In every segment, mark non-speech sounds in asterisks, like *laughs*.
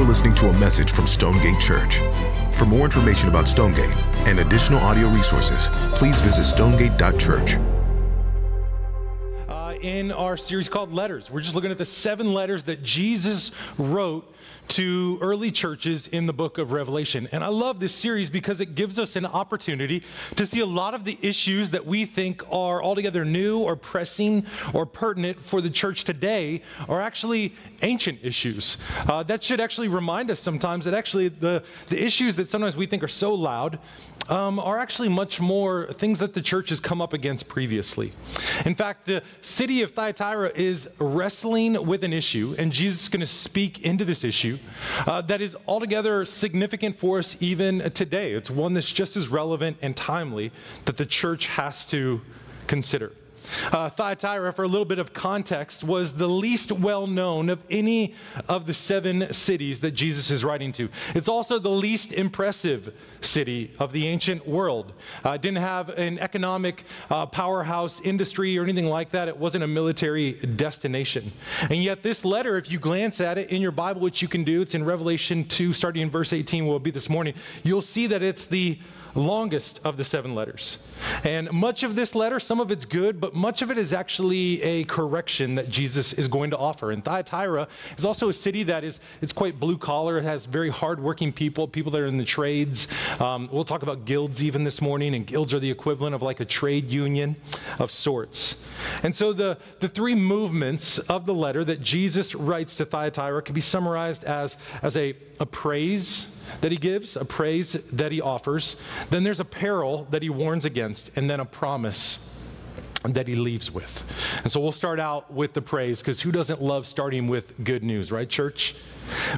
You're listening to a message from Stonegate Church. For more information about Stonegate and additional audio resources, please visit stonegate.church. In our series called Letters, we're just looking at the seven letters that Jesus wrote to early churches in the book of Revelation. And I love this series because it gives us an opportunity to see a lot of the issues that we think are altogether new or pressing or pertinent for the church today are actually ancient issues. Uh, that should actually remind us sometimes that actually the, the issues that sometimes we think are so loud um, are actually much more things that the church has come up against previously. In fact, the city of Thyatira is wrestling with an issue, and Jesus is going to speak into this issue uh, that is altogether significant for us even today. It's one that's just as relevant and timely that the church has to consider. Uh, Thyatira, for a little bit of context, was the least well known of any of the seven cities that Jesus is writing to. It's also the least impressive city of the ancient world. Uh, didn't have an economic uh, powerhouse industry or anything like that, it wasn't a military destination. And yet, this letter, if you glance at it in your Bible, which you can do, it's in Revelation 2, starting in verse 18, will be this morning, you'll see that it's the longest of the seven letters. And much of this letter, some of it's good, but much of it is actually a correction that Jesus is going to offer. And Thyatira is also a city that is it's quite blue collar. It has very hardworking people, people that are in the trades. Um, we'll talk about guilds even this morning, and guilds are the equivalent of like a trade union of sorts. And so the, the three movements of the letter that Jesus writes to Thyatira can be summarized as, as a, a praise, that he gives, a praise that he offers. Then there's a peril that he warns against, and then a promise that he leaves with. And so we'll start out with the praise because who doesn't love starting with good news, right, church?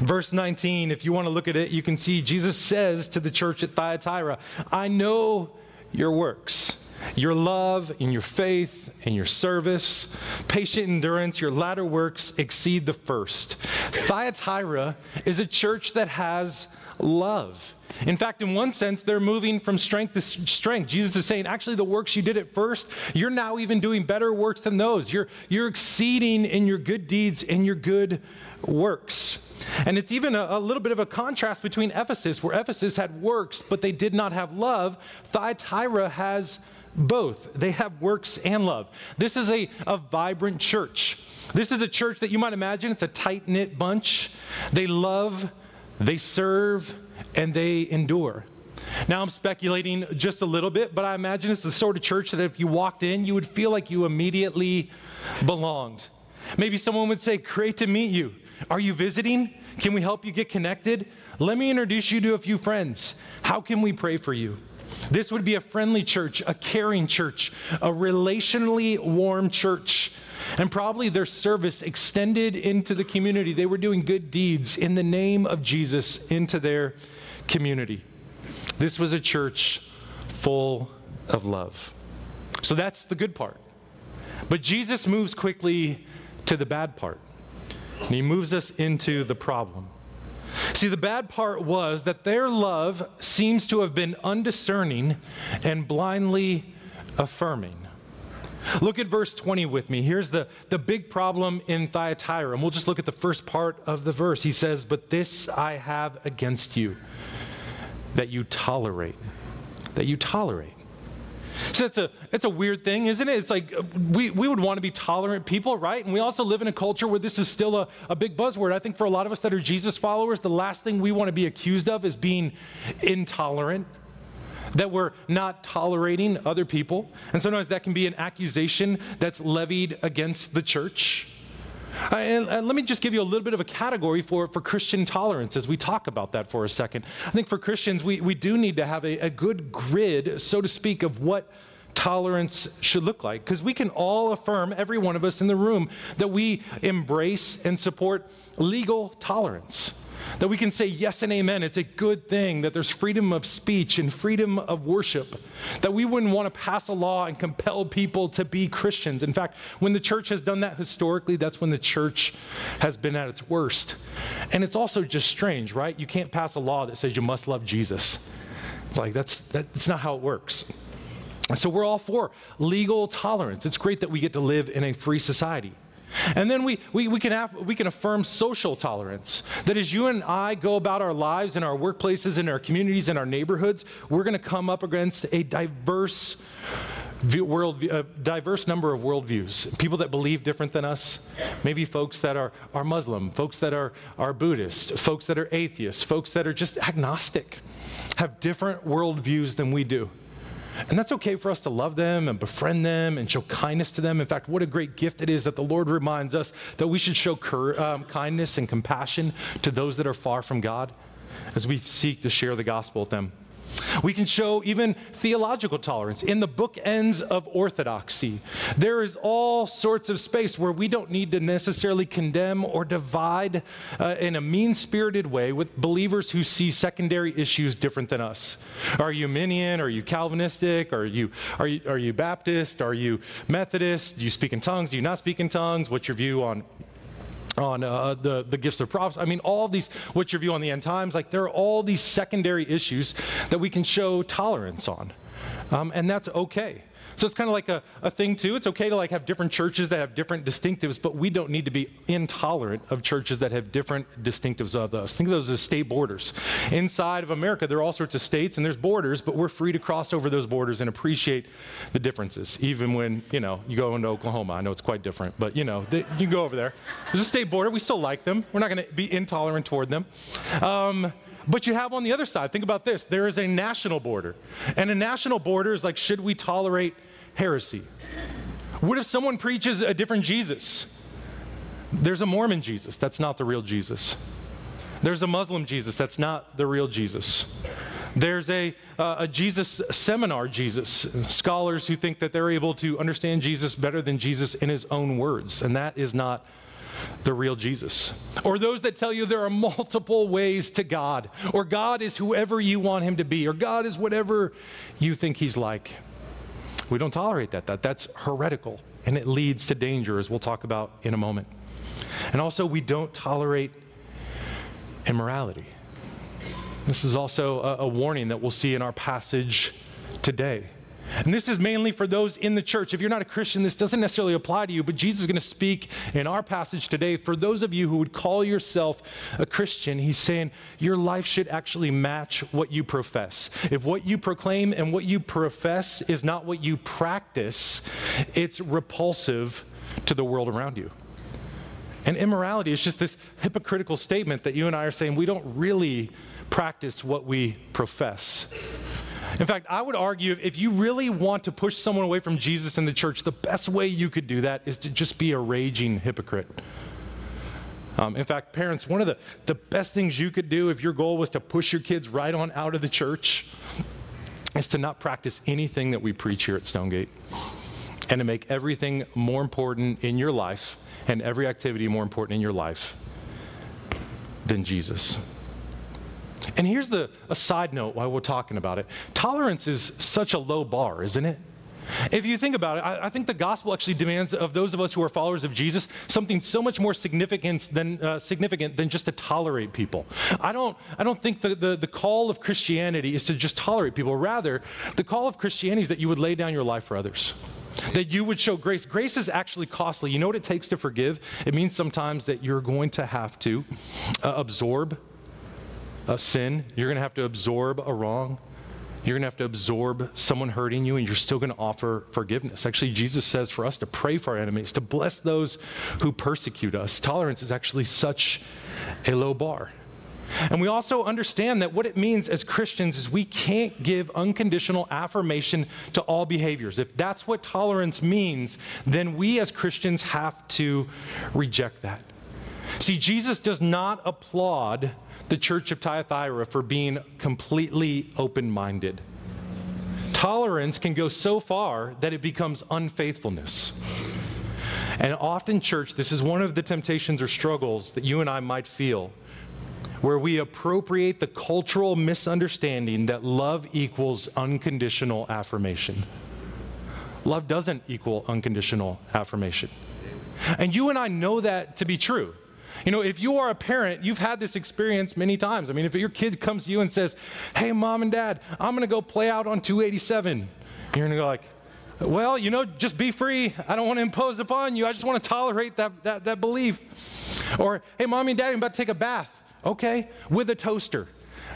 Verse 19, if you want to look at it, you can see Jesus says to the church at Thyatira, I know your works your love and your faith and your service, patient endurance, your latter works exceed the first. Thyatira is a church that has love. In fact, in one sense, they're moving from strength to strength. Jesus is saying, actually, the works you did at first, you're now even doing better works than those. You're, you're exceeding in your good deeds and your good works. And it's even a, a, little bit of a contrast between Ephesus, where Ephesus had works, but they did not have love. Thyatira has both. They have works and love. This is a, a vibrant church. This is a church that you might imagine it's a tight knit bunch. They love, they serve, and they endure. Now, I'm speculating just a little bit, but I imagine it's the sort of church that if you walked in, you would feel like you immediately belonged. Maybe someone would say, Great to meet you. Are you visiting? Can we help you get connected? Let me introduce you to a few friends. How can we pray for you? This would be a friendly church, a caring church, a relationally warm church. And probably their service extended into the community. They were doing good deeds in the name of Jesus into their community. This was a church full of love. So that's the good part. But Jesus moves quickly to the bad part. And he moves us into the problem. See, the bad part was that their love seems to have been undiscerning and blindly affirming. Look at verse 20 with me. Here's the, the big problem in Thyatira. And we'll just look at the first part of the verse. He says, But this I have against you, that you tolerate. That you tolerate. So it's a, it's a weird thing, isn't it? It's like uh, we, we would want to be tolerant people, right? And we also live in a culture where this is still a, a big buzzword. I think for a lot of us that are Jesus followers, the last thing we want to be accused of is being intolerant, that we're not tolerating other people. And sometimes that can be an accusation that's levied against the church. Uh, and, and, let me just give you a little bit of a category for, for Christian tolerance as we talk about that for a second. I think for Christians, we, we do need to have a, a good grid, so to speak, of what tolerance should look like. Because we can all affirm, every one of us in the room, that we embrace and support legal tolerance. That we can say yes and amen. It's a good thing that there's freedom of speech and freedom of worship. That we wouldn't want to pass a law and compel people to be Christians. In fact, when the church has done that historically, that's when the church has been at its worst. And it's also just strange, right? You can't pass a law that says you must love Jesus. It's like that's that's not how it works. And so we're all for legal tolerance. It's great that we get to live in a free society. And then we, we, we, can have, we can affirm social tolerance. That as you and I go about our lives in our workplaces, in our communities, in our neighborhoods, we're going to come up against a diverse world, a diverse number of worldviews. People that believe different than us, maybe folks that are, are Muslim, folks that are, are Buddhist, folks that are atheists, folks that are just agnostic, have different worldviews than we do. And that's okay for us to love them and befriend them and show kindness to them. In fact, what a great gift it is that the Lord reminds us that we should show cur- um, kindness and compassion to those that are far from God as we seek to share the gospel with them. We can show even theological tolerance. In the bookends of orthodoxy, there is all sorts of space where we don't need to necessarily condemn or divide uh, in a mean spirited way with believers who see secondary issues different than us. Are you Arminian? Are you Calvinistic? Are you, are you, are you Baptist? Are you Methodist? Do you speak in tongues? Do you not speak in tongues? What's your view on on uh, the, the gifts of prophecy. I mean, all these, what's your view on the end times? Like, there are all these secondary issues that we can show tolerance on. Um, and that's okay. So it's kind of like a, a thing too. It's okay to like have different churches that have different distinctives, but we don't need to be intolerant of churches that have different distinctives of us. Think of those as state borders. Inside of America, there are all sorts of states and there's borders, but we're free to cross over those borders and appreciate the differences. Even when, you know, you go into Oklahoma. I know it's quite different, but you know, they, you can go over there. There's a state border. We still like them. We're not going to be intolerant toward them. Um, but you have on the other side, think about this there is a national border. And a national border is like, should we tolerate heresy? What if someone preaches a different Jesus? There's a Mormon Jesus, that's not the real Jesus. There's a Muslim Jesus, that's not the real Jesus. There's a, uh, a Jesus seminar Jesus, scholars who think that they're able to understand Jesus better than Jesus in his own words, and that is not the real Jesus. Or those that tell you there are multiple ways to God, or God is whoever you want him to be, or God is whatever you think he's like. We don't tolerate that. that that's heretical, and it leads to danger, as we'll talk about in a moment. And also, we don't tolerate immorality. This is also a, a warning that we'll see in our passage today. And this is mainly for those in the church. If you're not a Christian, this doesn't necessarily apply to you, but Jesus is going to speak in our passage today. For those of you who would call yourself a Christian, he's saying your life should actually match what you profess. If what you proclaim and what you profess is not what you practice, it's repulsive to the world around you. And immorality is just this hypocritical statement that you and I are saying we don't really practice what we profess. In fact, I would argue if you really want to push someone away from Jesus in the church, the best way you could do that is to just be a raging hypocrite. Um, in fact, parents, one of the, the best things you could do if your goal was to push your kids right on out of the church is to not practice anything that we preach here at Stonegate and to make everything more important in your life and every activity more important in your life than Jesus. And here's the, a side note while we're talking about it tolerance is such a low bar, isn't it? If you think about it, I, I, think the gospel actually demands of those of us who are followers of Jesus something so much more significant than, uh, significant than just to tolerate people. I don't, I don't think the, the, the call of Christianity is to just tolerate people. Rather, the call of Christianity is that you would lay down your life for others that you would show grace. Grace is actually costly. You know what it takes to forgive? It means sometimes that you're going to have to uh, absorb a sin, you're going to have to absorb a wrong. You're going to have to absorb someone hurting you, and you're still going to offer forgiveness. Actually, Jesus says for us to pray for our enemies, to bless those who persecute us. Tolerance is actually such a low bar. And we also understand that what it means as Christians is we can't give unconditional affirmation to all behaviors. If that's what tolerance means, then we as Christians have to reject that. See, Jesus does not applaud the church of Thyatira for being completely open minded. Tolerance can go so far that it becomes unfaithfulness. And often, church, this is one of the temptations or struggles that you and I might feel, where we appropriate the cultural misunderstanding that love equals unconditional affirmation. Love doesn't equal unconditional affirmation. And you and I know that to be true. You know, if you are a parent, you've had this experience many times. I mean, if your kid comes to you and says, Hey, mom and dad, I'm going to go play out on 287, you're going to go like, Well, you know, just be free. I don't want to impose upon you. I just want to tolerate that, that, that belief. Or, hey, mommy and daddy, I'm about to take a bath. Okay, with a toaster.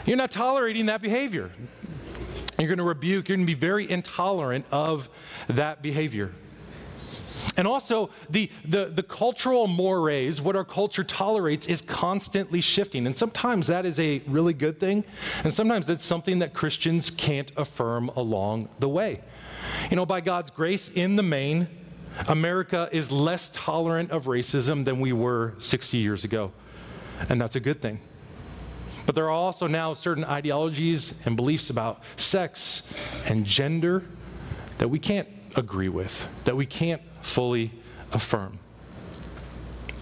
You're not tolerating that behavior. You're going to rebuke, you're going to be very intolerant of that behavior. And also, the, the, the cultural mores, what our culture tolerates, is constantly shifting. And sometimes that is a really good thing, and sometimes that's something that Christians can't affirm along the way. You know, by God's grace, in the main, America is less tolerant of racism than we were 60 years ago. And that's a good thing. But there are also now certain ideologies and beliefs about sex and gender that we can't agree with, that we can't fully affirm.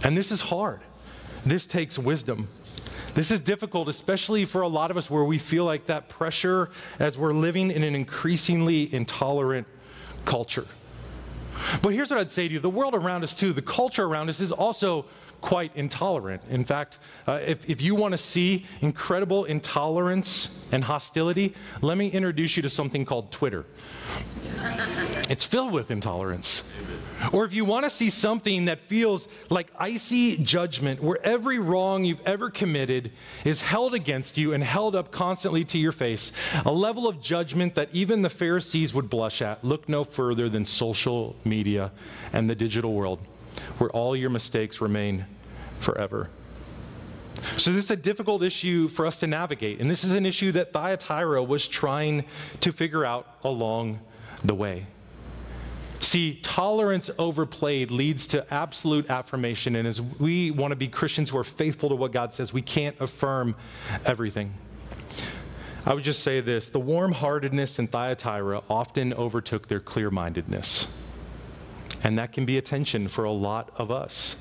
And this is hard. This takes wisdom. This is difficult, especially for a lot of us where we feel like that pressure as we're living in an increasingly intolerant culture. But here's what I'd say to you the world around us, too, the culture around us is also quite intolerant. In fact, uh, if, if you want to see incredible intolerance and hostility, let me introduce you to something called Twitter. it's filled with intolerance. Or if you want to see something that feels like icy judgment, where every wrong you've ever committed is held against you and held up constantly to your face, a level of judgment that even the Pharisees would blush at, look no further than social media and the digital world, where all your mistakes remain forever. So, this is a difficult issue for us to navigate. And this is an issue that Thyatira was trying to figure out along the way. See, tolerance overplayed leads to absolute affirmation. And as we want to be Christians who are faithful to what God says, we can't affirm everything. I would just say this the warm heartedness in Thyatira often overtook their clear mindedness. And that can be a tension for a lot of us.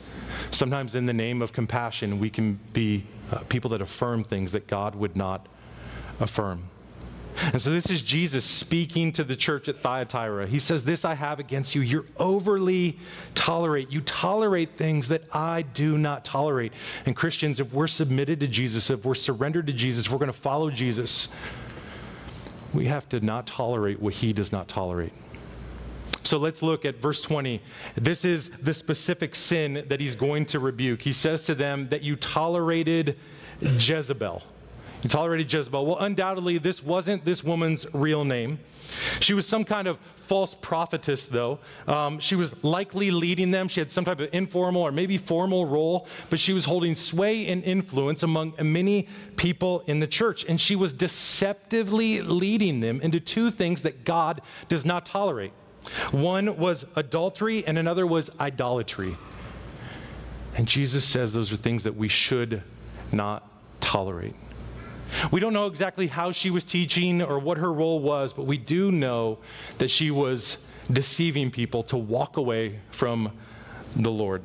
Sometimes, in the name of compassion, we can be uh, people that affirm things that God would not affirm. And so, this is Jesus speaking to the church at Thyatira. He says, This I have against you. You're overly tolerate. You tolerate things that I do not tolerate. And, Christians, if we're submitted to Jesus, if we're surrendered to Jesus, if we're going to follow Jesus, we have to not tolerate what he does not tolerate. So let's look at verse 20. This is the specific sin that he's going to rebuke. He says to them that you tolerated Jezebel. You tolerated Jezebel. Well, undoubtedly, this wasn't this woman's real name. She was some kind of false prophetess, though. Um, she was likely leading them. She had some type of informal or maybe formal role, but she was holding sway and influence among many people in the church. And she was deceptively leading them into two things that God does not tolerate one was adultery, and another was idolatry. And Jesus says those are things that we should not tolerate. We don't know exactly how she was teaching or what her role was, but we do know that she was deceiving people to walk away from the Lord.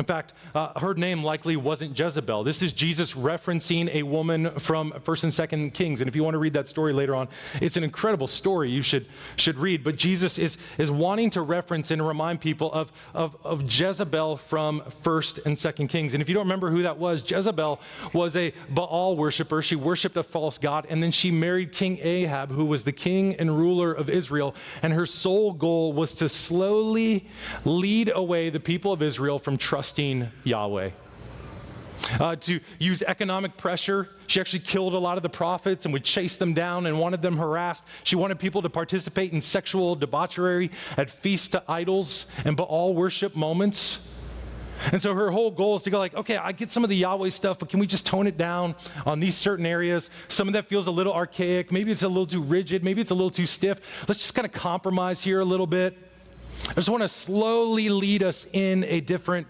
In fact, uh, her name likely wasn't Jezebel. This is Jesus referencing a woman from 1st and 2nd Kings. And if you want to read that story later on, it's an incredible story you should, should read. But Jesus is, is wanting to reference and remind people of, of, of Jezebel from 1st and 2nd Kings. And if you don't remember who that was, Jezebel was a Baal worshiper. She worshiped a false god. And then she married King Ahab, who was the king and ruler of Israel. And her sole goal was to slowly lead away the people of Israel from trusting trusting Yahweh. Uh, to use economic pressure. She actually killed a lot of the prophets and would chase them down and wanted them harassed. She wanted people to participate in sexual debauchery at feasts to idols and Baal worship moments. And so her whole goal is to go like, okay, I get some of the Yahweh stuff, but can we just tone it down on these certain areas? Some of that feels a little archaic. Maybe it's a little too rigid. Maybe it's a little too stiff. Let's just kind of compromise here a little bit. I just want to slowly lead us in a different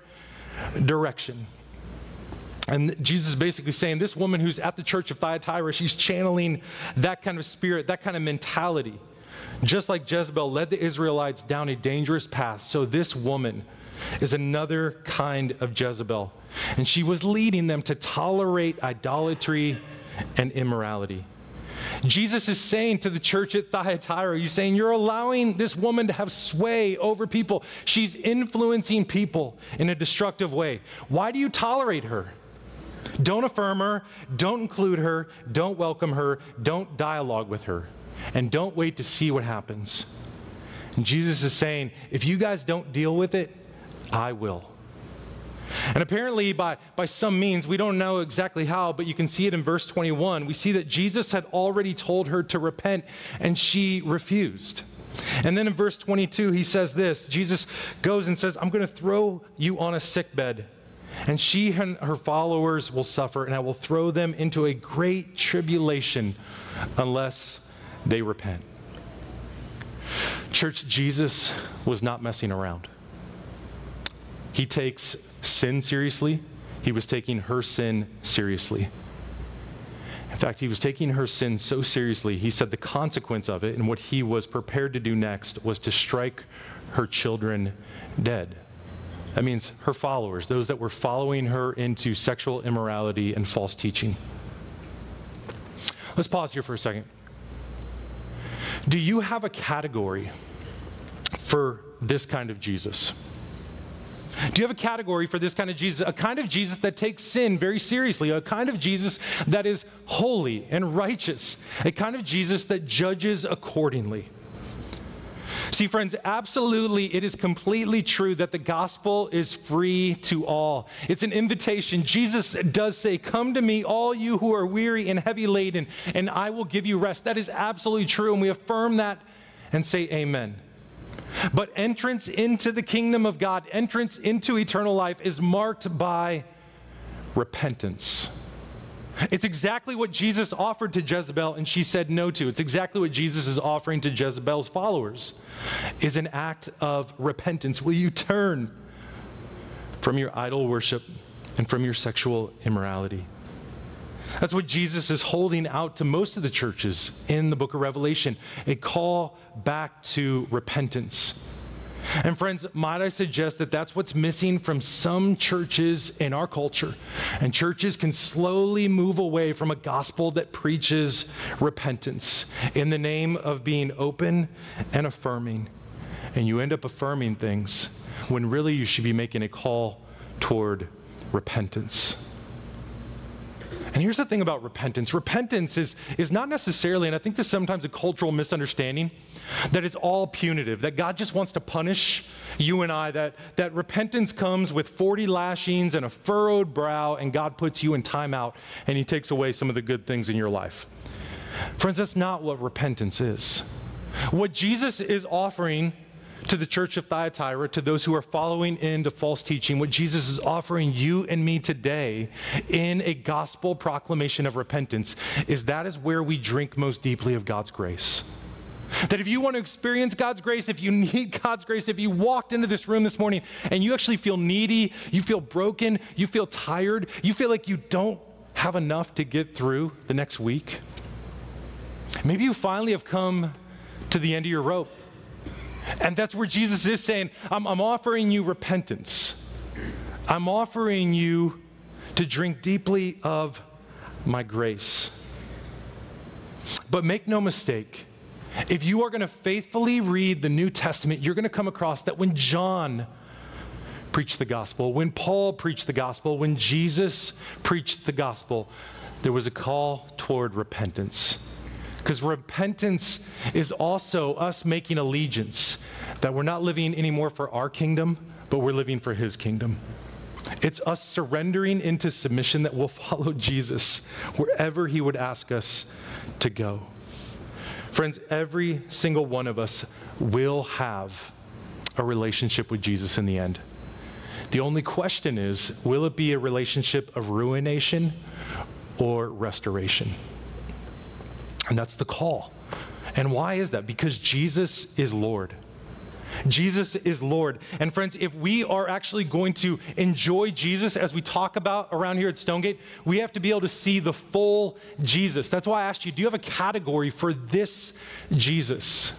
direction. And Jesus is basically saying this woman who's at the church of Thyatira, she's channeling that kind of spirit, that kind of mentality. Just like Jezebel led the Israelites down a dangerous path, so this woman is another kind of Jezebel. And she was leading them to tolerate idolatry and immorality. Jesus is saying to the church at Thyatira, He's saying, You're allowing this woman to have sway over people. She's influencing people in a destructive way. Why do you tolerate her? Don't affirm her, don't include her, don't welcome her, don't dialogue with her, and don't wait to see what happens. And Jesus is saying, if you guys don't deal with it, I will. And apparently, by, by some means, we don't know exactly how, but you can see it in verse 21. We see that Jesus had already told her to repent, and she refused. And then in verse 22, he says this Jesus goes and says, I'm going to throw you on a sick bed, and she and her followers will suffer, and I will throw them into a great tribulation unless they repent. Church, Jesus was not messing around. He takes sin seriously, he was taking her sin seriously. In fact, he was taking her sin so seriously, he said the consequence of it and what he was prepared to do next was to strike her children dead. That means her followers, those that were following her into sexual immorality and false teaching. Let's pause here for a second. Do you have a category for this kind of Jesus? Do you have a category for this kind of Jesus? A kind of Jesus that takes sin very seriously, a kind of Jesus that is holy and righteous, a kind of Jesus that judges accordingly. See, friends, absolutely, it is completely true that the gospel is free to all. It's an invitation. Jesus does say, Come to me, all you who are weary and heavy laden, and I will give you rest. That is absolutely true, and we affirm that and say, Amen. But entrance into the kingdom of God, entrance into eternal life, is marked by repentance. It's exactly what Jesus offered to Jezebel and she said no to. It's exactly what Jesus is offering to Jezebel's followers. Is an act of repentance. Will you turn from your idol worship and from your sexual immorality? That's what Jesus is holding out to most of the churches in the book of Revelation a call back to repentance. And friends, might I suggest that that's what's missing from some churches in our culture. And churches can slowly move away from a gospel that preaches repentance in the name of being open and affirming. And you end up affirming things when really you should be making a call toward repentance. And here's the thing about repentance repentance is, is not necessarily, and I think there's sometimes a cultural misunderstanding, that it's all punitive, that God just wants to punish you and I, that, that repentance comes with 40 lashings and a furrowed brow, and God puts you in timeout and He takes away some of the good things in your life. Friends, that's not what repentance is. What Jesus is offering to the church of Thyatira, to those who are following into false teaching, what Jesus is offering you and me today in a gospel proclamation of repentance is that is where we drink most deeply of God's grace. That if you want to experience God's grace, if you need *laughs* God's grace, if you walked into this room this morning and you actually feel needy, you feel broken, you feel tired, you feel like you don't have enough to get through the next week, maybe you finally have come to the end of your rope. And that's where Jesus is saying, I'm, I'm offering you repentance. I'm offering you to drink deeply of my grace. But make no mistake, if you are going to faithfully read the New Testament, you're going to come across that when John preached the gospel, when Paul preached the gospel, when Jesus preached the gospel, there was a call toward repentance. Because repentance is also us making allegiance that we're not living anymore for our kingdom, but we're living for his kingdom. It's us surrendering into submission that we'll *laughs* follow Jesus wherever he would ask us to go. Friends, every single one of us will have a relationship with Jesus in the end. The only question is will it be a relationship of ruination or restoration? And that's the call. And why is that? Because Jesus is Lord. Jesus is Lord. And friends, if we are actually going to enjoy Jesus as we talk about around here at Stonegate, we have to be able to see the full Jesus. That's why I asked you do you have a category for this Jesus?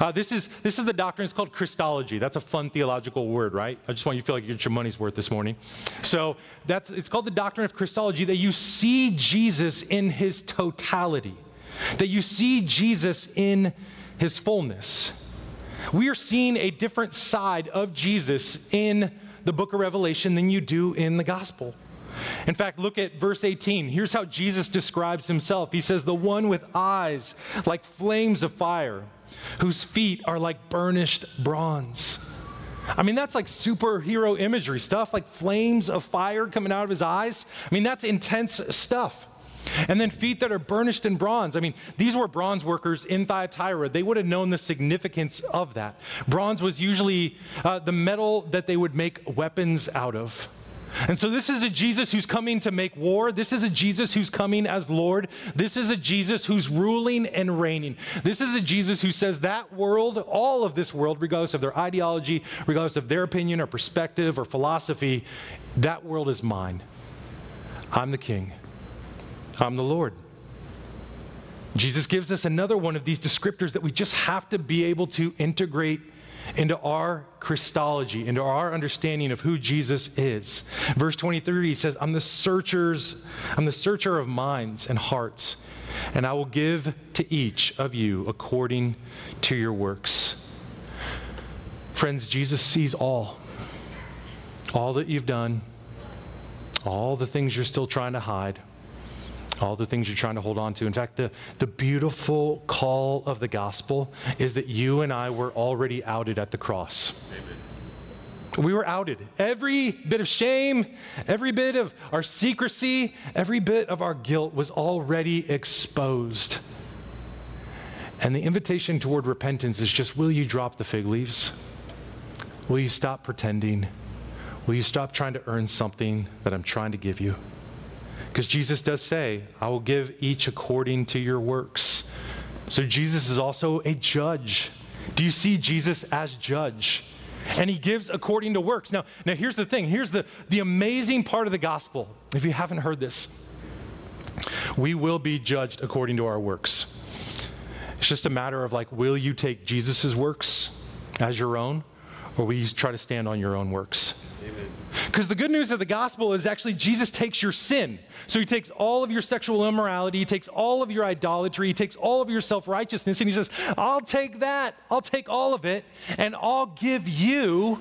Uh, this, is, this is the doctrine, it's called Christology. That's a fun theological word, right? I just want you to feel like you get your money's worth this morning. So that's, it's called the doctrine of Christology, that you see Jesus in his totality that you see Jesus in his fullness. We are seeing a different side of Jesus in the book of Revelation than you do in the gospel. In fact, look at verse 18. Here's how Jesus describes himself. He says, The one with eyes like flames of fire, whose feet are like burnished bronze. I mean, that's like superhero imagery stuff, like flames of fire coming out of his eyes. I mean, that's intense stuff. And then feet that are burnished in bronze. I mean, these were bronze workers in Thyatira. They would have known the significance of that. Bronze was usually uh, the metal that they would make weapons out of. And so, this is a Jesus who's coming to make war. This is a Jesus who's coming as Lord. This is a Jesus who's ruling and reigning. This is a Jesus who says that world, all of this world, regardless of their ideology, regardless of their opinion or perspective or philosophy, that world is mine. I'm the king, I'm the Lord. Jesus gives us another one of these descriptors that we just have to be able to integrate into our Christology, into our understanding of who Jesus is. Verse 23, he says, I'm the searchers, I'm the searcher of minds and hearts, and I will give to each of you according to your works. Friends, Jesus sees all. All that you've done, all the things you're still trying to hide all the things you're trying to hold on to. In fact, the, the beautiful call of the gospel is that you and I were already outed at the cross. Amen. We were outed. Every bit of shame, every bit of our secrecy, every bit of our guilt was already exposed. And the invitation toward repentance is just will you drop the fig leaves? Will you stop pretending? Will you stop trying to earn something that I'm trying to give you? Because Jesus does say, I will give each according to your works. So Jesus is also a judge. Do you see Jesus as judge? And he gives according to works. Now, now here's the thing. Here's the, the amazing part of the gospel. If you haven't heard this, we will be judged according to our works. It's just a matter of like, will you take Jesus' works as your own, or will you try to stand on your own works? Because the good news of the gospel is actually Jesus takes your sin. So he takes all of your sexual immorality, he takes all of your idolatry, he takes all of your self righteousness, and he says, I'll take that, I'll take all of it, and I'll give you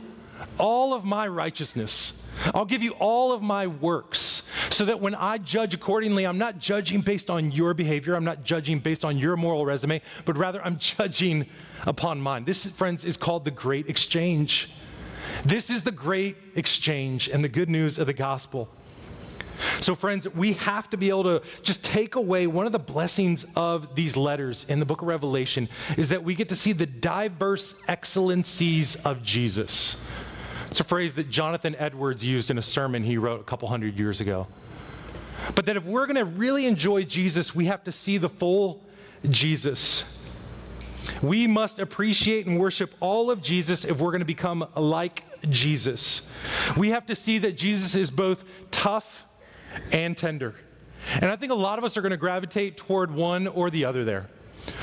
all of my righteousness. I'll give you all of my works so that when I judge accordingly, I'm not judging based on your behavior, I'm not judging based on your moral resume, but rather I'm *laughs* judging upon mine. This, friends, is called the great exchange. This is the great exchange and the good news of the gospel. So, friends, we have to be able to just take away one of the blessings of these letters in the book of Revelation is that we get to see the diverse excellencies of Jesus. It's a phrase that Jonathan Edwards used in a sermon he wrote a couple hundred years ago. But that if we're going to really enjoy Jesus, we have to see the full Jesus. We must appreciate and worship all of Jesus if we're going to become like Jesus. We have to see that Jesus is both tough and tender. And I think a lot of us are going to gravitate toward one or the other there.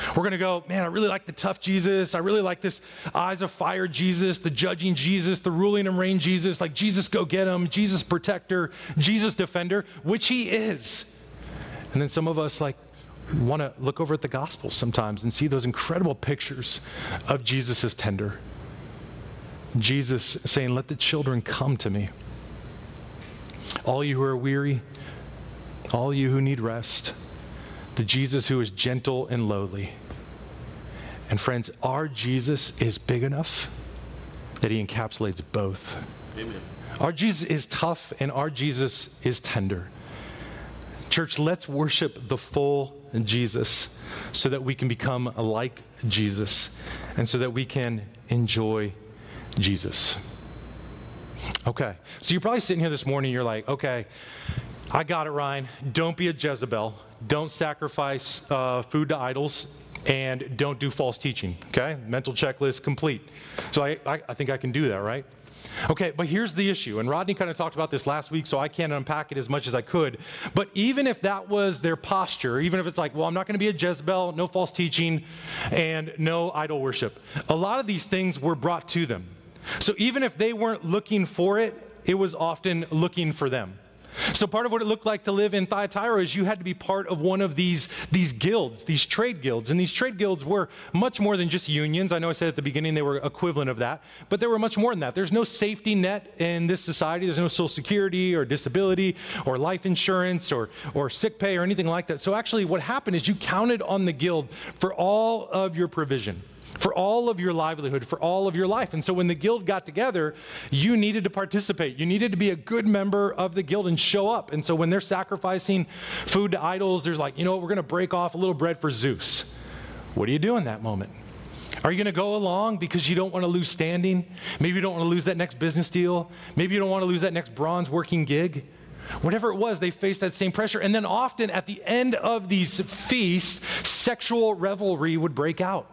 We're going to go, man, I really like the tough Jesus. I really like this eyes of fire Jesus, the judging Jesus, the ruling and reign Jesus, like Jesus go get him, Jesus protector, Jesus defender, which he is. And then some of us, like, want to look over at the Gospels sometimes and see those incredible pictures of Jesus as tender. Jesus saying, Let the children come to me. All you who are weary, all you who need rest, the Jesus who is gentle and lowly. And friends, our Jesus is big enough that he encapsulates both. Amen. Our Jesus is tough and our Jesus is tender. Church, let's worship the full Jesus so that we can become like Jesus and so that we can enjoy Jesus. Okay, so you're probably sitting here this morning, you're like, okay, I got it, Ryan. Don't be a Jezebel. Don't sacrifice uh, food to idols and don't do false teaching. Okay, mental checklist complete. So I, I, I think I can do that, right? Okay, but here's the issue, and Rodney kind of talked about this last week, so I can't unpack it as much as I could. But even if that was their posture, even if it's like, well, I'm not going to be a Jezebel, no false teaching, and no idol worship, a lot of these things were brought to them. So even if they weren't looking for it, it was often looking for them. So part of what it looked like to live in Thyatira is you had to be part of one of these, these guilds, these trade guilds. And these trade guilds were much more than just unions. I know I said at the beginning they were equivalent of that, but they were much more than that. There's no safety net in this society. There's no social security or disability or life insurance or, or sick pay or anything like that. So actually what happened is you counted on the guild for all of your provision. For all of your livelihood, for all of your life. And so when the guild got together, you needed to participate. You needed to be a good member of the guild and show up. And so when they're sacrificing food to idols, there's like, you know what, we're going to break off a little bread for Zeus. What do you do in that moment? Are you going to go along because you don't want to lose standing? Maybe you don't want to lose that next business deal. Maybe you don't want to lose that next bronze working gig. Whatever it was, they faced that same pressure. And then often at the end of these feasts, sexual revelry would break out.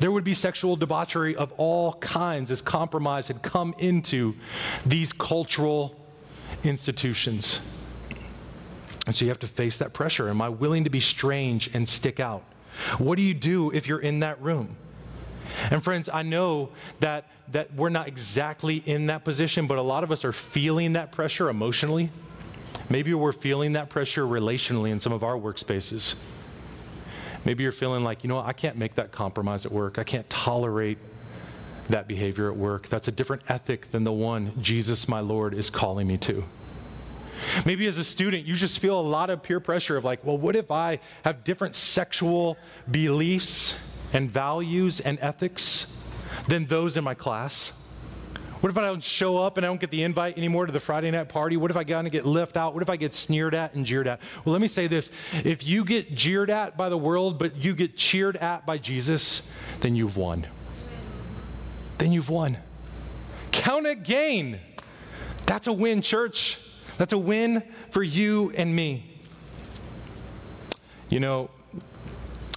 There would be sexual debauchery of all kinds as compromise had come into these cultural institutions. And so you have to face that pressure. Am I willing to be strange and stick out? What do you do if you're in that room? And friends, I know that, that we're not exactly in that position, but a lot of us are feeling that pressure emotionally. Maybe we're feeling that pressure relationally in some of our workspaces. Maybe you're feeling like, you know, I can't make that compromise at work. I can't tolerate that behavior at work. That's a different ethic than the one Jesus, my Lord, is calling me to. Maybe as a student, you just feel a lot of peer pressure of like, well, what if I have different sexual beliefs and values and ethics than those in my class? What if I don't show up and I don't get the invite anymore to the Friday night party? What if I got to get left out? What if I get sneered at and jeered at? Well, let me say this if you get jeered at by the world, but you get cheered at by Jesus, then you've won. Then you've won. Count it gain. That's a win, church. That's a win for you and me. You know,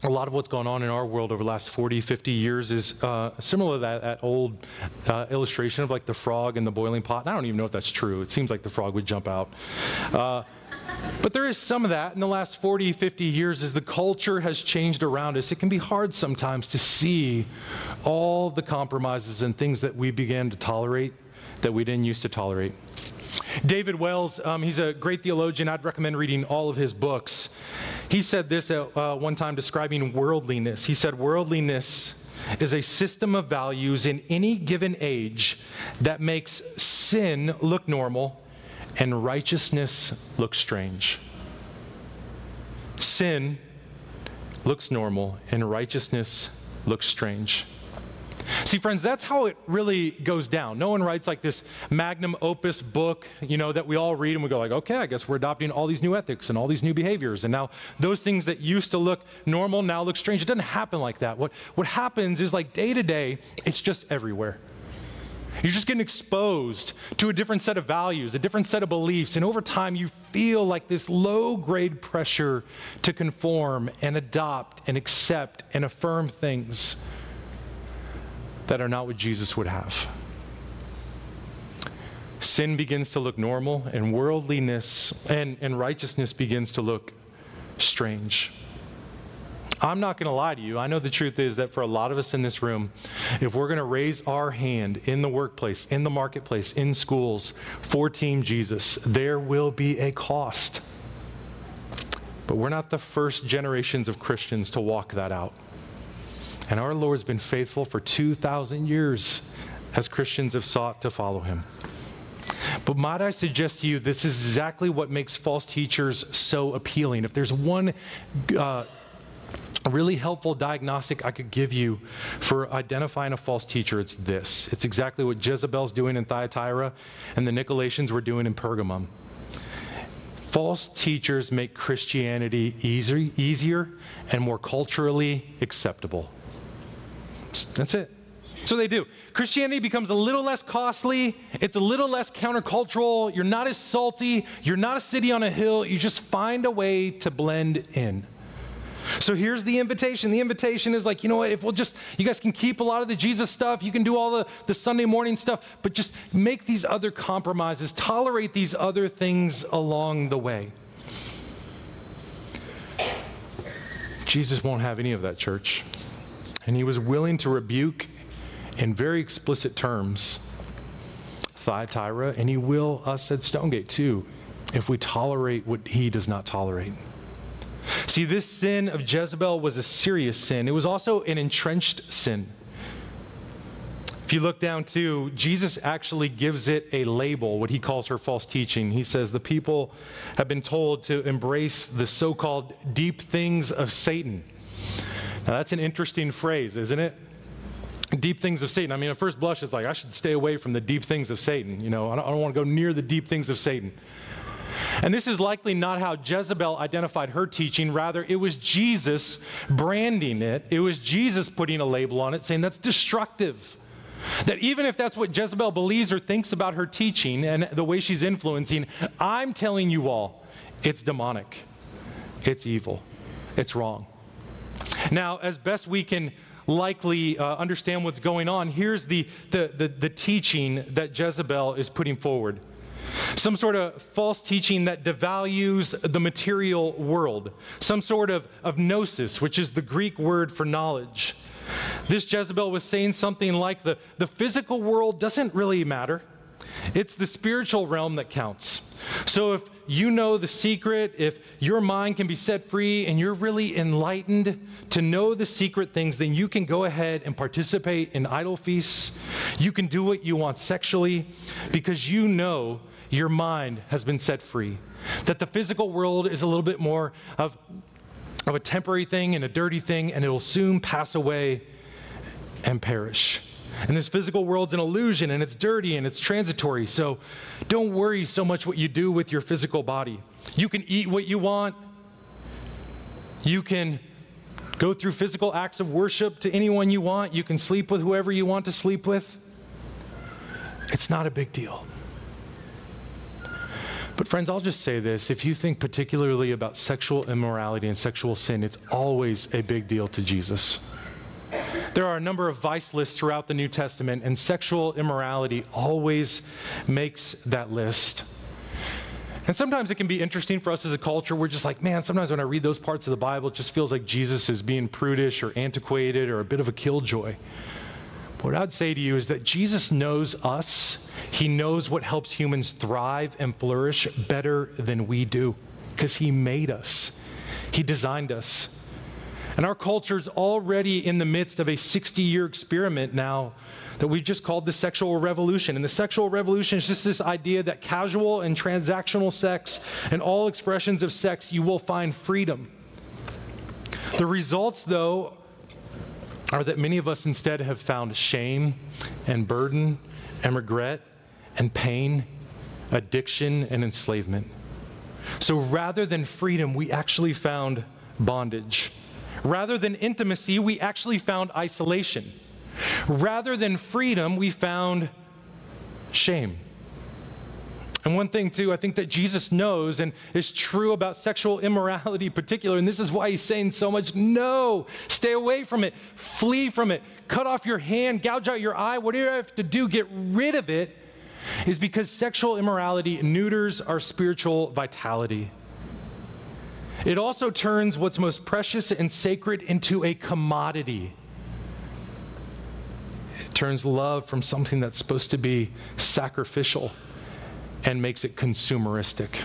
a lot of what's gone on in our world over the last 40, 50 years is uh, similar to that, that old uh, illustration of like the frog in the boiling pot. And I don't even know if that's true. It seems like the frog would jump out. Uh, but there is some of that in the last 40, 50 years as the culture has changed around us. It can be hard sometimes to see all the compromises and things that we began to tolerate that we didn't used to tolerate. David Wells, um, he's a great theologian. I'd recommend reading all of his books. He said this at uh, one time describing worldliness. He said, Worldliness is a system of values in any given age that makes sin look normal and righteousness look strange. Sin looks normal and righteousness looks strange. See, friends, that's how it really goes down. No one writes like this magnum opus book, you know, that we all read and we go like, okay, I guess we're adopting all these new ethics and all these new behaviors. And now those things that used to look normal now look strange. It doesn't happen like that. What, what happens is like day to day, it's just everywhere. You're just getting exposed to a different set of values, a different set of beliefs, and over time you feel like this low grade pressure to conform and adopt and accept and affirm things that are not what Jesus would have. Sin begins to look normal, and worldliness and, and righteousness begins to look strange. I'm not going to lie to you. I know the truth is that for a lot of us in this room, if we're going to raise our hand in the workplace, in the marketplace, in schools for Team Jesus, there will be a cost. But we're not the first generations of Christians to walk that out. And our Lord's been faithful for 2,000 years as Christians have sought to follow him. But might I suggest to you, this is exactly what makes false teachers so appealing. If there's one uh, really helpful diagnostic I could give you for identifying a false teacher, it's this. It's exactly what Jezebel's doing in Thyatira and the Nicolaitans were doing in Pergamum. False teachers make Christianity easier, easier and more culturally acceptable. That's it. So they do. Christianity becomes a little less costly. It's a little less countercultural. You're not as salty. You're not a city on a hill. You just find a way to blend in. So here's the invitation. The invitation is like, you know what, if we'll just, you guys can keep a lot of the Jesus stuff, you can do all the, the Sunday morning stuff, but just make these other compromises, tolerate these other things along the way. Jesus won't have any of that, church. And he was willing to rebuke in very explicit terms Thyatira, and he will us at Stonegate too, if we tolerate what he does not tolerate. See, this sin of Jezebel was a serious sin. It was also an entrenched sin. If you look down too, Jesus actually gives it a label, what he calls her false teaching. He says, The people have been told to embrace the so called deep things of Satan. Now, that's an interesting phrase, isn't it? deep things of Satan. I mean, at first blush, it's like, I should stay away from the deep things of Satan. You know, I don't, I don't want to go near the deep things of Satan. And this is likely not how Jezebel identified her teaching. Rather, it was Jesus branding it. It was Jesus putting a label on it, saying that's destructive. That even if that's what Jezebel believes or thinks about her teaching and the way she's influencing, I'm telling you all, it's demonic, it's evil, it's wrong. Now, as best we can likely uh, understand what's going on, here's the, the, the, the teaching that Jezebel is putting forward some sort of false teaching that devalues the material world, some sort of, of gnosis, which is the Greek word for knowledge. This Jezebel was saying something like the, the physical world doesn't really matter, it's the spiritual realm that counts. So if you know the secret, if your mind can be set free and you're really enlightened to know the secret things, then you can go ahead and participate in idol feasts. You can do what you want sexually because you know your mind has been set free. That the physical world is a little bit more of, of a temporary thing and a dirty thing, and it'll soon pass away and perish. And this physical world's an illusion and it's dirty and it's transitory. So don't worry so much what you do with your physical body. You can eat what you want, you can go through physical acts of worship to anyone you want, you can sleep with whoever you want to sleep with. It's not a big deal. But, friends, I'll just say this if you think particularly about sexual immorality and sexual sin, it's always a big deal to Jesus. There are a number of vice lists throughout the New Testament, and sexual immorality always makes that list. And sometimes it can be interesting for us as a culture. We're just like, man, sometimes when I read those parts of the Bible, it just feels like Jesus is being prudish or antiquated or a bit of a killjoy. What I'd say to you is that Jesus knows us. He knows what helps humans thrive and flourish better than we do because He made us, He designed us. And our culture's already in the midst of a 60 year experiment now that we've just called the sexual revolution. And the sexual revolution is just this idea that casual and transactional sex and all expressions of sex, you will find freedom. The results, though, are that many of us instead have found shame and burden and regret and pain, addiction and enslavement. So rather than freedom, we actually found bondage. Rather than intimacy, we actually found isolation. Rather than freedom, we found shame. And one thing, too, I think that Jesus knows and is true about sexual immorality in particular, and this is why he's saying so much no, stay away from it, flee from it, cut off your hand, gouge out your eye, whatever you have to do, get rid of it, is because sexual immorality neuters our spiritual vitality. It also turns what's most precious and sacred into a commodity. It turns love from something that's supposed to be sacrificial and makes it consumeristic.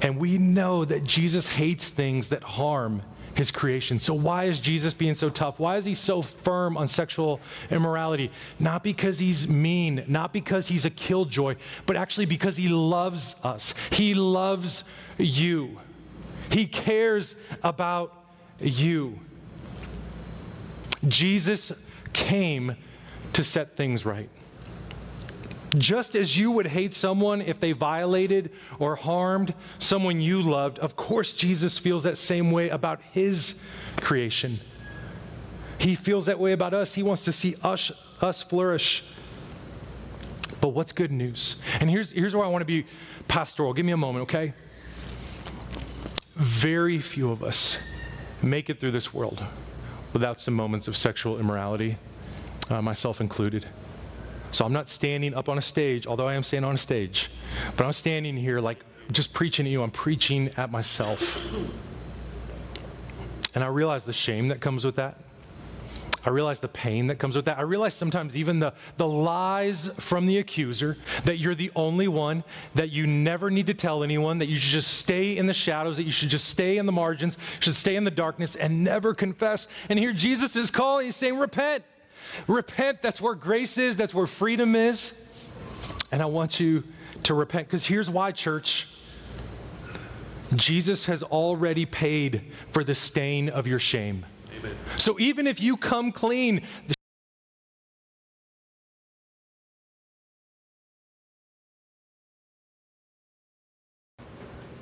And we know that Jesus hates things that harm his creation. So, why is Jesus being so tough? Why is he so firm on sexual immorality? Not because he's mean, not because he's a killjoy, but actually because he loves us. He loves you, he cares about you. Jesus came to set things right. Just as you would hate someone if they violated or harmed someone you loved, of course, Jesus feels that same way about his creation. He feels that way about us. He wants to see us, us flourish. But what's good news? And here's, here's where I want to be pastoral. Give me a moment, okay? Very few of us make it through this world without some moments of sexual immorality, uh, myself included. So I'm not standing up on a stage, although I am standing on a stage, but I'm standing here like just preaching to you. I'm preaching at myself. And I realize the shame that comes with that. I realize the pain that comes with that. I realize sometimes even the, the lies from the accuser that you're the only one, that you never need to tell anyone, that you should just stay in the shadows, that you should just stay in the margins, should stay in the darkness and never confess. And here Jesus is calling, he's saying, Repent. Repent, that's where grace is, that's where freedom is. And I want you to repent because here's why, church. Jesus has already paid for the stain of your shame. So even if you come clean, the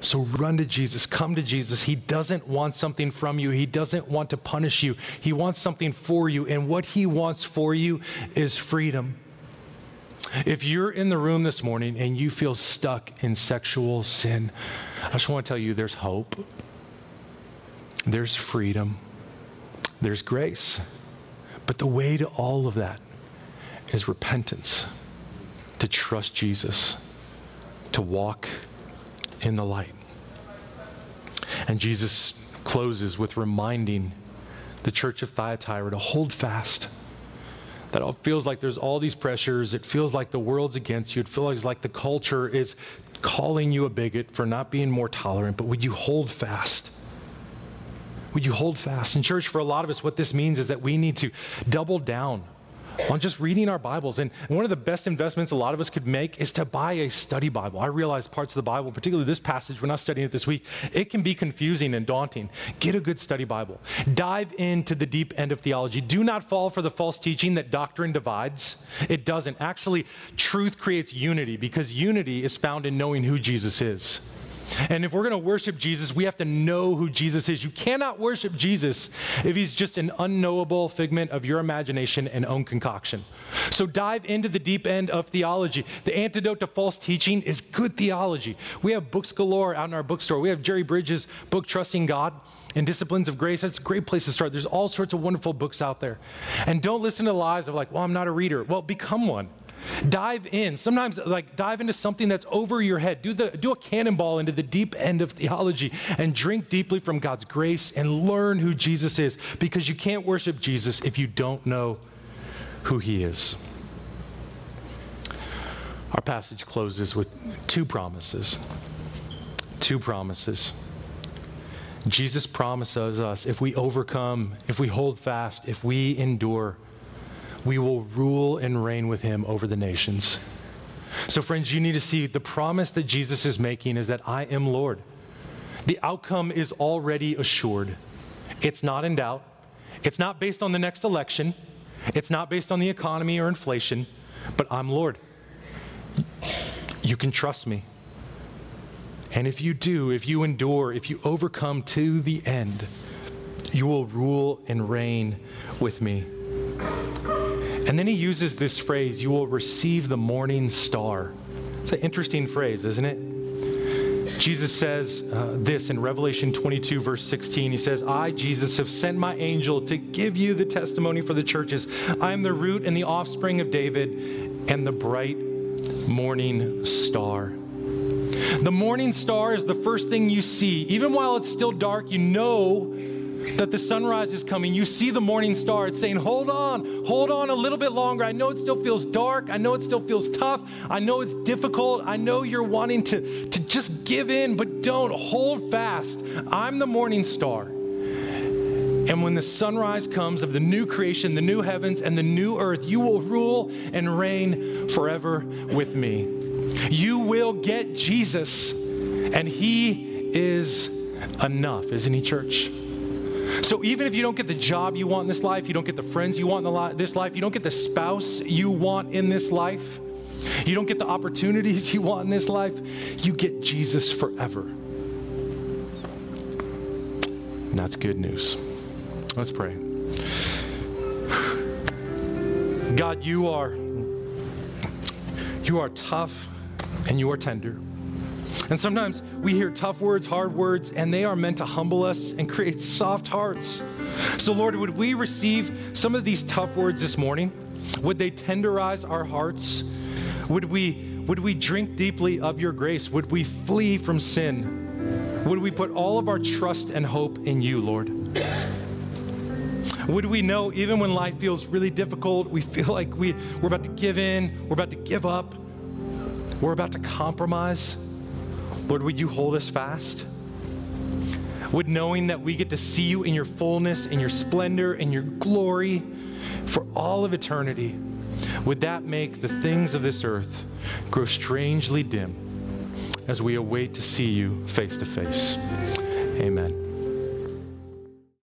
So run to Jesus, come to Jesus. He doesn't want something from you, He doesn't want to punish you. He wants something for you, and what He wants for you is freedom. If you're in the room this morning and you feel stuck in sexual sin, I just want to tell you there's hope, there's freedom, there's grace. But the way to all of that is repentance, to trust Jesus, to walk in the light. And Jesus closes with reminding the church of Thyatira to hold fast. That it feels like there's all these pressures. It feels like the world's against you. It feels like the culture is calling you a bigot for not being more tolerant. But would you hold fast? Would you hold fast? In church, for a lot of us, what this means is that we need to double down on just reading our Bibles. And one of the best investments a lot of us could make is to buy a study Bible. I realize parts of the Bible, particularly this passage, we're not studying it this week, it can be confusing and daunting. Get a good study Bible. Dive into the deep end of theology. Do not fall for the false teaching that doctrine divides. It doesn't. Actually, truth creates unity because unity is found in knowing who Jesus is. And if we're going to worship Jesus, we have to know who Jesus is. You cannot worship Jesus if he's just an unknowable figment of your imagination and own concoction. So dive into the deep end of theology. The antidote to false teaching is good theology. We have books galore out in our bookstore. We have Jerry Bridges' book, Trusting God and Disciplines of Grace. That's a great place to start. There's all sorts of wonderful books out there. And don't listen to lies of like, well, I'm not a reader. Well, become one. Dive in. Sometimes, like, dive into something that's over your head. Do, the, do a cannonball into the deep end of theology and drink deeply from God's grace and learn who Jesus is because you can't worship Jesus if you don't know who he is. Our passage closes with two promises. Two promises. Jesus promises us if we overcome, if we hold fast, if we endure, we will rule and reign with him over the nations. So, friends, you need to see the promise that Jesus is making is that I am Lord. The outcome is already assured, it's not in doubt, it's not based on the next election, it's not based on the economy or inflation, but I'm Lord. You can trust me. And if you do, if you endure, if you overcome to the end, you will rule and reign with me. And then he uses this phrase, you will receive the morning star. It's an interesting phrase, isn't it? Jesus says uh, this in Revelation 22, verse 16. He says, I, Jesus, have sent my angel to give you the testimony for the churches. I am the root and the offspring of David and the bright morning star. The morning star is the first thing you see. Even while it's still dark, you know that the sunrise is coming, you see the morning star. It's saying, Hold on, hold on a little bit longer. I know it still feels dark. I know it still feels tough. I know it's difficult. I know you're wanting to, to just give in, but don't. Hold fast. I'm the morning star. And when the sunrise comes of the new creation, the new heavens, and the new earth, you will rule and reign forever with me. You will get Jesus, and He is enough, isn't He, church? So even if you don't get the job you want in this life, you don't get the friends you want in this life, you don't get the spouse you want in this life, you don't get the opportunities *laughs* you want in this life, you get Jesus forever. And that's good news. Let's pray. *sighs* God, you are you are tough and you are tender. And sometimes we hear tough words, hard words, and they are meant to humble us and create soft hearts. So, Lord, would we receive some of these tough words this morning? Would they tenderize our hearts? Would we, would we drink deeply of your grace? Would we flee from sin? Would we put all of our trust and hope in you, Lord? Would we know, even when life feels really difficult, we feel like we, we're about to give in, we're about to give up, we're about to compromise? Lord, would you hold us fast? Would knowing that we get to see you in your fullness, in your splendor, in your glory for all of eternity, would that make the things of this earth grow strangely dim as we await to see you face to face? Amen.